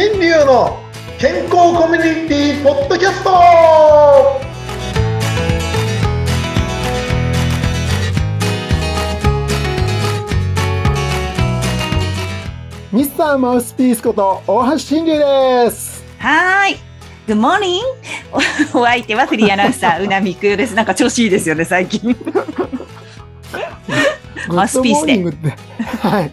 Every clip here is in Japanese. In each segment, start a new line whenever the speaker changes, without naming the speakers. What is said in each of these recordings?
新流の健康コミュニティポッドキャストミスターマウスピースこと大橋新流です
はーい。グッモーニング。お相手はフリーアナウンサー、うなみくです。なんか調子いいですよね、最近。
マウスピースで。はい。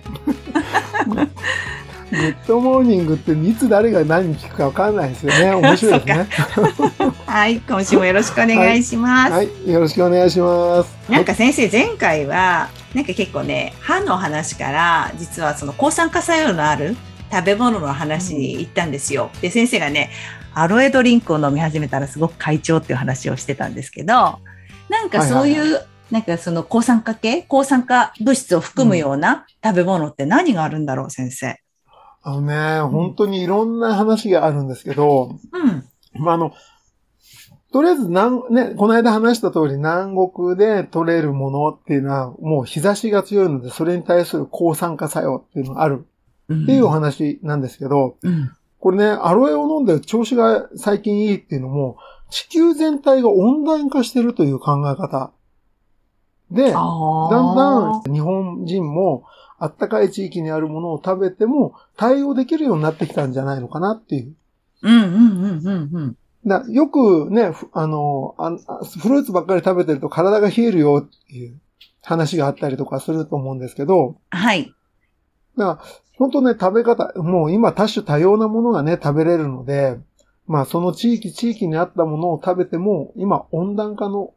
Good morning っていつ誰が何聞くかわかんないですよね。面白いですね。
はい、今週もよろしくお願いします、
はい。はい、よろしくお願いします。
なんか先生、前回は、なんか結構ね、歯の話から、実はその抗酸化作用のある食べ物の話に行ったんですよ。で、先生がね、アロエドリンクを飲み始めたらすごく快調っていう話をしてたんですけど、なんかそういう、はいはいはいなんかその抗酸化系抗酸化物質を含むような食べ物って何があるんだろう、先生？
あのね、本当にいろんな話があるんですけど、
うん。
まあ、あの、とりあえず南、ね、この間話した通り南国で取れるものっていうのはもう日差しが強いので、それに対する抗酸化作用っていうのがあるっていうお話なんですけど、
うん、
これね、アロエを飲んで調子が最近いいっていうのも、地球全体が温暖化してるという考え方。で、だんだん日本人もあったかい地域にあるものを食べても対応できるようになってきたんじゃないのかなっていう。
うんうんうんうんうん。
だよくね、あのあ、フルーツばっかり食べてると体が冷えるよっていう話があったりとかすると思うんですけど。
はい。
だから、本当ね、食べ方、もう今多種多様なものがね、食べれるので、まあその地域地域に合ったものを食べても、今温暖化の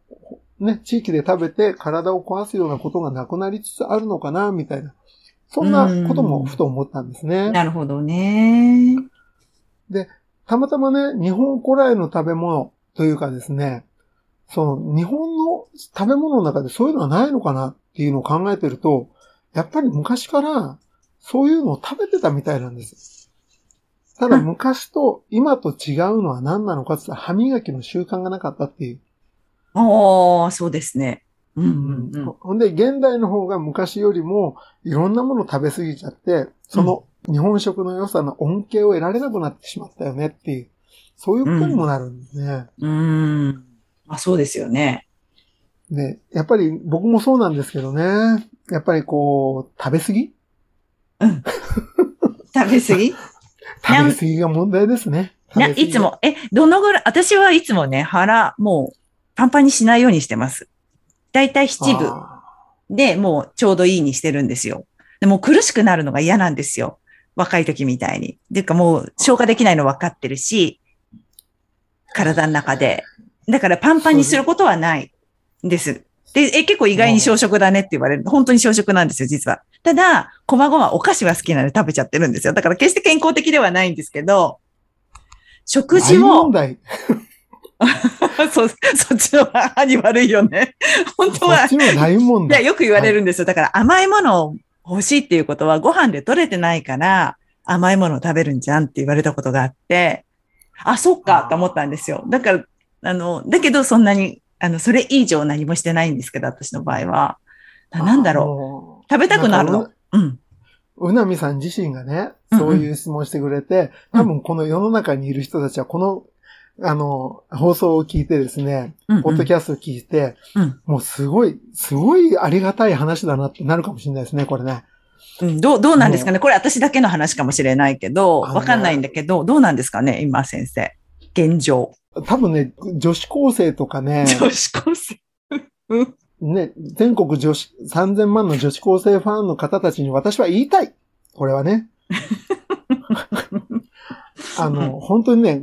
ね、地域で食べて体を壊すようなことがなくなりつつあるのかな、みたいな。そんなこともふと思ったんですね。
なるほどね。
で、たまたまね、日本古来の食べ物というかですね、その日本の食べ物の中でそういうのはないのかなっていうのを考えてると、やっぱり昔からそういうのを食べてたみたいなんです。ただ昔と今と違うのは何なのかって言ったら歯磨きの習慣がなかったっていう。
ああ、そうですね。
うんうんうん、ほんで、現代の方が昔よりもいろんなもの食べ過ぎちゃって、その日本食の良さの恩恵を得られなくなってしまったよねっていう、そういうことにもなるんですね。
うん。うんあ、そうですよね。
で、やっぱり僕もそうなんですけどね。やっぱりこう、食べ過ぎ？
うん。食べ過ぎ？
食べ過ぎが問題ですね。
いつも、え、どのぐらい、私はいつもね、腹、もう、パンパンにしないようにしてます。だいたい七分でもうちょうどいいにしてるんですよ。でも苦しくなるのが嫌なんですよ。若い時みたいに。ていうかもう消化できないの分かってるし、体の中で。だからパンパンにすることはないんです。で、え、結構意外に小食だねって言われる。本当に小食なんですよ、実は。ただ、こまごまお菓子は好きなので食べちゃってるんですよ。だから決して健康的ではないんですけど、食事を、そ、そっちの歯に悪いよね。本当は。
そっちの大問題。
いや、よく言われるんですよ。だから甘いものを欲しいっていうことはご飯で取れてないから甘いものを食べるんじゃんって言われたことがあって、あ、そっかと思ったんですよ。だから、あの、だけどそんなに、あの、それ以上何もしてないんですけど、私の場合は。なんだろう。食べたくなるの？うん。
うなみさん自身がね、そういう質問してくれて、うんうん、多分この世の中にいる人たちはこのあの、放送を聞いてですね、うんうん、ポッドキャストを聞いて、うん、もうすごい、すごいありがたい話だなってなるかもしれないですね、これね。
うん、どう、どうなんですかね？これ私だけの話かもしれないけど、わかんないんだけど、どうなんですかね？今先生。現状。
多分ね、女子高生とかね。
女子高生
ね、全国女子、3000万の女子高生ファンの方たちに私は言いたい。これはね。あの、本当にね、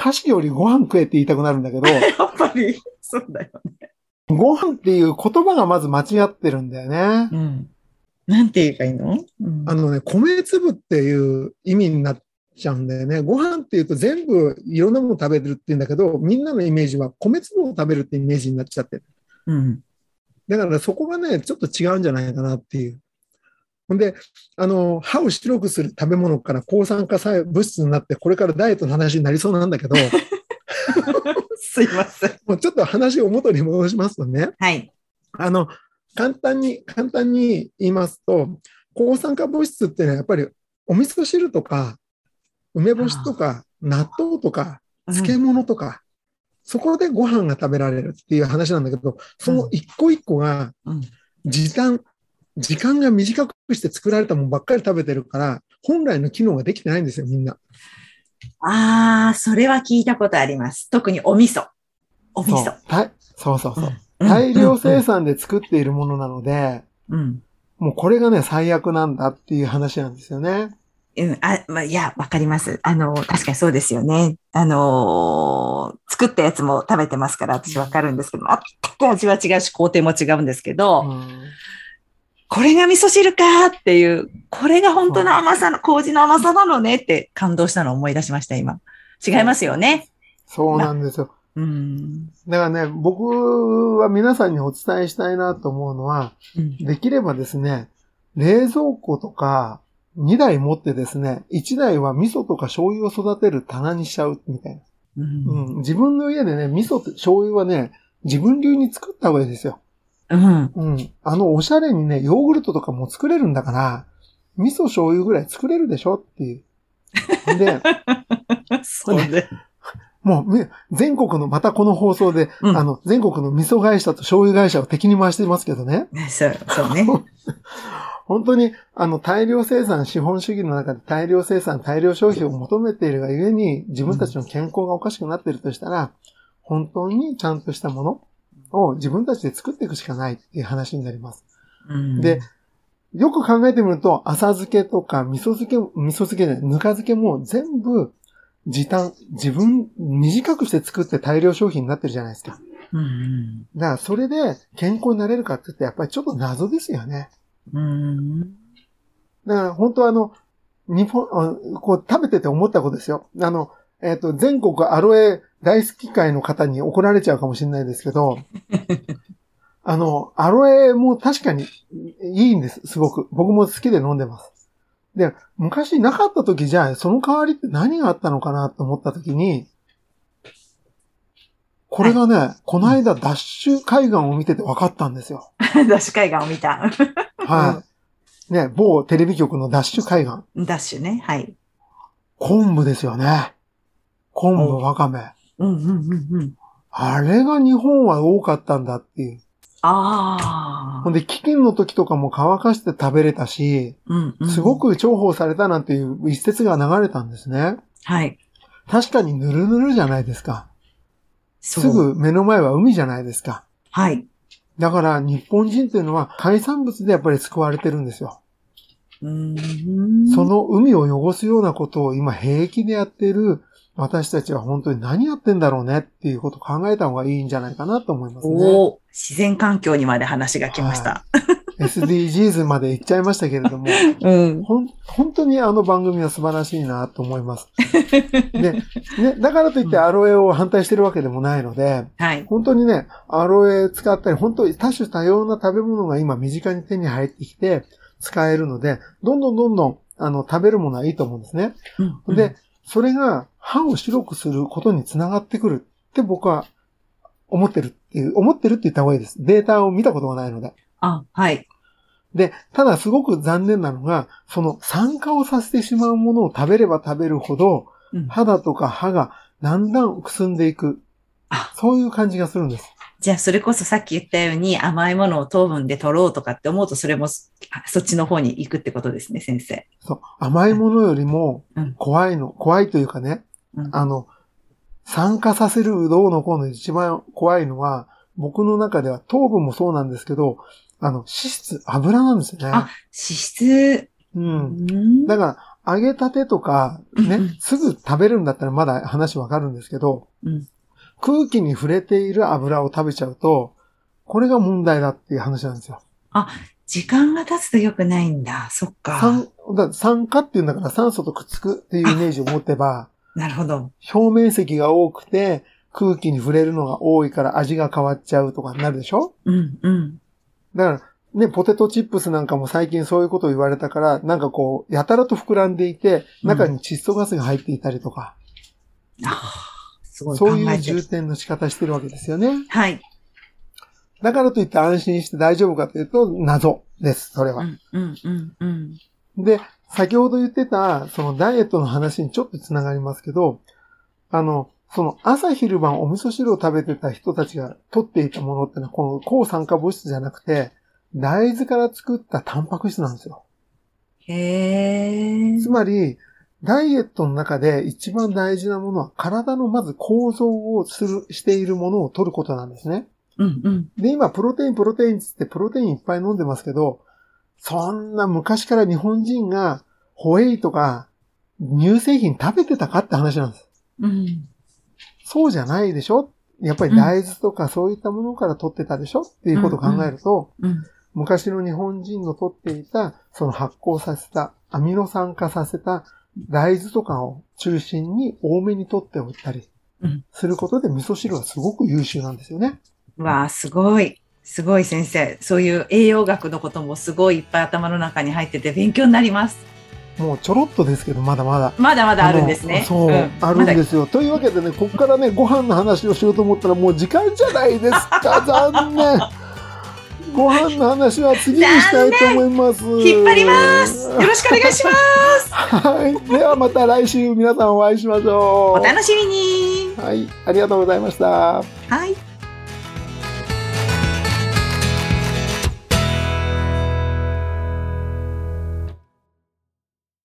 歌詞よりご飯食えって言いたくなるんだけど。
やっぱり、そうだよね。
ご飯っていう言葉がまず間違ってるんだよね。
うん。なんて言えばいいの、
うん、あのね、米粒っていう意味になっちゃうんだよね。ご飯っていうと全部いろんなもの食べてるって言うんだけど、みんなのイメージは米粒を食べるってイメージになっちゃってる。
うん。
だからそこがね、ちょっと違うんじゃないかなっていう。ほんで、あの、歯を白くする食べ物から抗酸化物質になって、これからダイエットの話になりそうなんだけど、
すいません。
もうちょっと話を元に戻しますとね。
はい。
あの、簡単に、簡単に言いますと、抗酸化物質っていうのはやっぱりお味噌汁とか、梅干しとか納豆とか
うん
漬物とか、そこでご飯が食べられるっていう話なんだけど、その一個一個が
うん
時間が短くして作られたものばっかり食べてるから、本来の機能ができてないんですよ、みんな。
ああ、それは聞いたことあります。特にお味噌。お味噌
そうそうそう。
うん
大量生産で作っているものなので、
うん。
もうこれがね、最悪なんだっていう話なんですよね。
うん、あ、まあ、いや、わかります。あの、確かにそうですよね。あのー作ったやつも食べてますから、私わかるんですけど、全く味は違うし、工程も違うんですけど、
うん
これが味噌汁かっていう、これが本当の甘さの、麹の甘さなのねって感動したのを思い出しました、今。違いますよね。
そうなんですよ。
うん。
だからね、僕は皆さんにお伝えしたいなと思うのは、
うん
できればですね、冷蔵庫とか2台持ってですね、1台は味噌とか醤油を育てる棚にしちゃうみたいな。
うん。
うん、自分の家でね、味噌と醤油はね、自分流に作った方がいいですよ。
うん。
うん。あの、おしゃれにね、ヨーグルトとかも作れるんだから、味噌醤油ぐらい作れるでしょっていう。で、
そうね。
もうみ、全国の、またこの放送で、
うん
あの、全国の味噌会社と醤油会社を敵に回してますけどね。
そう、そうね。
本当に、あの、大量生産、資本主義の中で大量生産、大量消費を求めているがゆえに、自分たちの健康がおかしくなっているとしたら、本当にちゃんとしたものを自分たちで作っていくしかないっていう話になります。
うん
で、よく考えてみると、浅漬けとか味噌漬け、味噌漬けじゃない、ぬか漬けも全部時短、自分、短くして作って大量消費になってるじゃないですか。
うん。
だからそれで健康になれるかって言ってやっぱりちょっと謎ですよね。
うん。
だから本当はあの、日本、あこう食べてて思ったことですよ。あの、えっ、と、全国アロエ大好き会の方に怒られちゃうかもしれないですけど、あの、アロエも確かにいいんです、すごく。僕も好きで飲んでます。で、昔なかった時じゃあ、その代わりって何があったのかなと思った時に、これがね、この間ダッシュ海岸を見てて分かったんですよ。
ダッシュ海岸を見た。
はい。ね、某テレビ局のダッシュ海岸。
ダッシュね。はい。
昆布ですよね。昆布、わかめ。
うんうんうんうん。
あれが日本は多かったんだっていう。
ああ。
ほんで、飢饉の時とかも乾かして食べれたし、
うんうん
すご。く重宝されたなんていう一節が流れたんですね。
はい。
確かにぬるぬるじゃないですか。す。ぐ目の前は海じゃないですか。
はい。
だから日本人っていうのは海産物でやっぱり救われてるんですよ。
うーん
その海を汚すようなことを今平気でやっている私たちは本当に何やってんだろうねっていうことを考えた方がいいんじゃないかなと思いますね。
おー自然環境にまで話が来ました。
SDGs まで行っちゃいましたけれども、
うん。
本当にあの番組は素晴らしいなと思います。で、ね、だからといってアロエを反対してるわけでもないので、
はい。
本当にね、アロエ使ったり、本当に多種多様な食べ物が今身近に手に入ってきて使えるので、どんどんどんどん、あの、食べるものはいいと思うんですね。
うん
で、、それが歯を白くすることにつながってくるって僕は思ってるっていう、思ってるって言った方がいいです。データを見たことがないので。
あ、はい。
で、ただすごく残念なのが、その酸化をさせてしまうものを食べれば食べるほど、
うん
肌とか歯がだんだんくすんでいく
あ。
そういう感じがするんです。
じゃあ、それこそさっき言ったように甘いものを糖分で取ろうとかって思うと、それもそそっちの方に行くってことですね、先生。
そう。甘いものよりも
うん
怖いの、怖いというかね、
うん
あの、酸化させるどうのこうの一番怖いのは、僕の中では糖分もそうなんですけど、あの、脂質、油なんですよね。
あ脂質。
う。
うんん
だから、揚げたてとか、ね
うんうん、
すぐ食べるんだったらまだ話わかるんですけど、
うん
空気に触れている油を食べちゃうと、これが問題だっていう話なんですよ。
時間が経つと良くないんだ。そっか。
酸、だ酸化っていうんだから酸素とくっつくっていうイメージを持ってば、
なるほど。
表面積が多くて空気に触れるのが多いから味が変わっちゃうとかになるでしょ？
うん、うん。
だから、ね、ポテトチップスなんかも最近そういうことを言われたから、なんかこう、やたらと膨らんでいて、中に窒素ガスが入っていたりとか、
ああ、すごい考
そういう。重点の仕方してるわけですよね。
はい。
だからといって安心して大丈夫かというと、謎です、それは。
うん、うん、うん、うん。
で、先ほど言ってた、そのダイエットの話にちょっとつながりますけど、あの、その朝昼晩お味噌汁を食べてた人たちが取っていたものってのは、この抗酸化物質じゃなくて、大豆から作ったタンパク質なんですよ。
へえ。
つまり、ダイエットの中で一番大事なものは体のまず構造をする、しているものを取ることなんですね。
うんうん。
で、今、プロテイン、プロテインつってプロテインいっぱい飲んでますけど、そんな昔から日本人がホエイとか乳製品食べてたかって話なんです。
うん。
そうじゃないでしょ？やっぱり大豆とかそういったものから取ってたでしょ？っていうことを考えると、
うん。
昔の日本人の取っていた、その発酵させた、アミノ酸化させた大豆とかを中心に多めに取っておったり
うん
することで味噌汁はすごく優秀なんですよね。
わあ、すごい。すごい先生。そういう栄養学のこともすごいいっぱい頭の中に入ってて勉強になります。
もうちょろっとですけど、まだまだ。
まだまだあるんですね。
そう、
ん
あるんですよ。というわけでね、ここからね、ご飯の話をしようと思ったらもう時間じゃないですか。残念。ご飯の話は次にしたいと思います。
引っ張ります。よろしくお願いします。
はい。ではまた来週皆さんお会いしましょう。
お楽しみに。
はい。ありがとうございました。
はい。